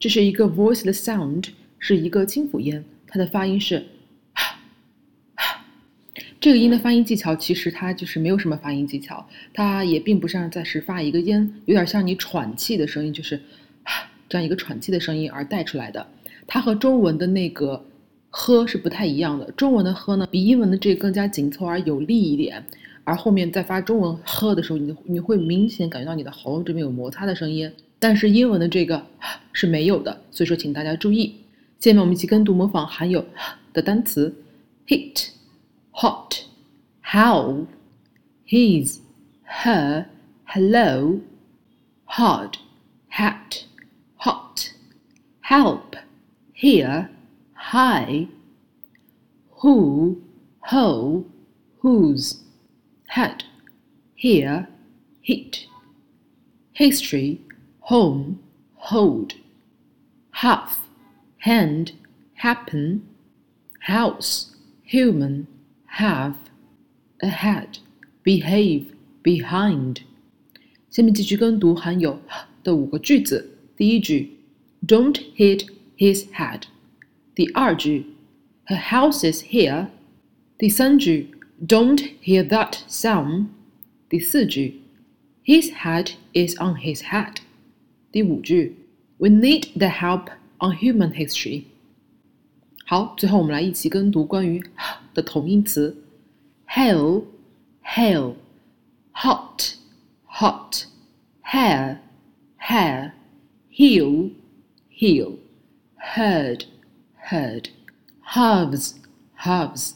这是一个 voiceless sound，是一个清辅音，它的发音是。这个音的发音技巧其实它就是没有什么发音技巧，它也并不像在是发一个音，有点像你喘气的声音，就是这样一个喘气的声音而带出来的。它和中文的那个呵是不太一样的，中文的呵呢比英文的这个更加紧凑而有力一点，而后面在发中文呵的时候，你你会明显感觉到你的喉咙这边有摩擦的声音，但是英文的这个是没有的，所以说请大家注意。下面我们一起跟读模仿含有的单词：heat。hot, how, his, her, hello, hard, hat, hot, help, here, high, who, ho, whose, head, here, hit, history, home, hold, half, hand, happen, house, human, have, ahead, behave, behind。下面继续跟读含有的五个句子。第一句，Don't hit his head。第二句，Her house is here。第三句，Don't hear that sound。第四句，His head is on his head。 第五句，We need the help on human history。好，最后我们来一起跟读关于的同音词：hail, hail, hot, hot, hair, hair, heel, heel, herd, herd, halves, halves,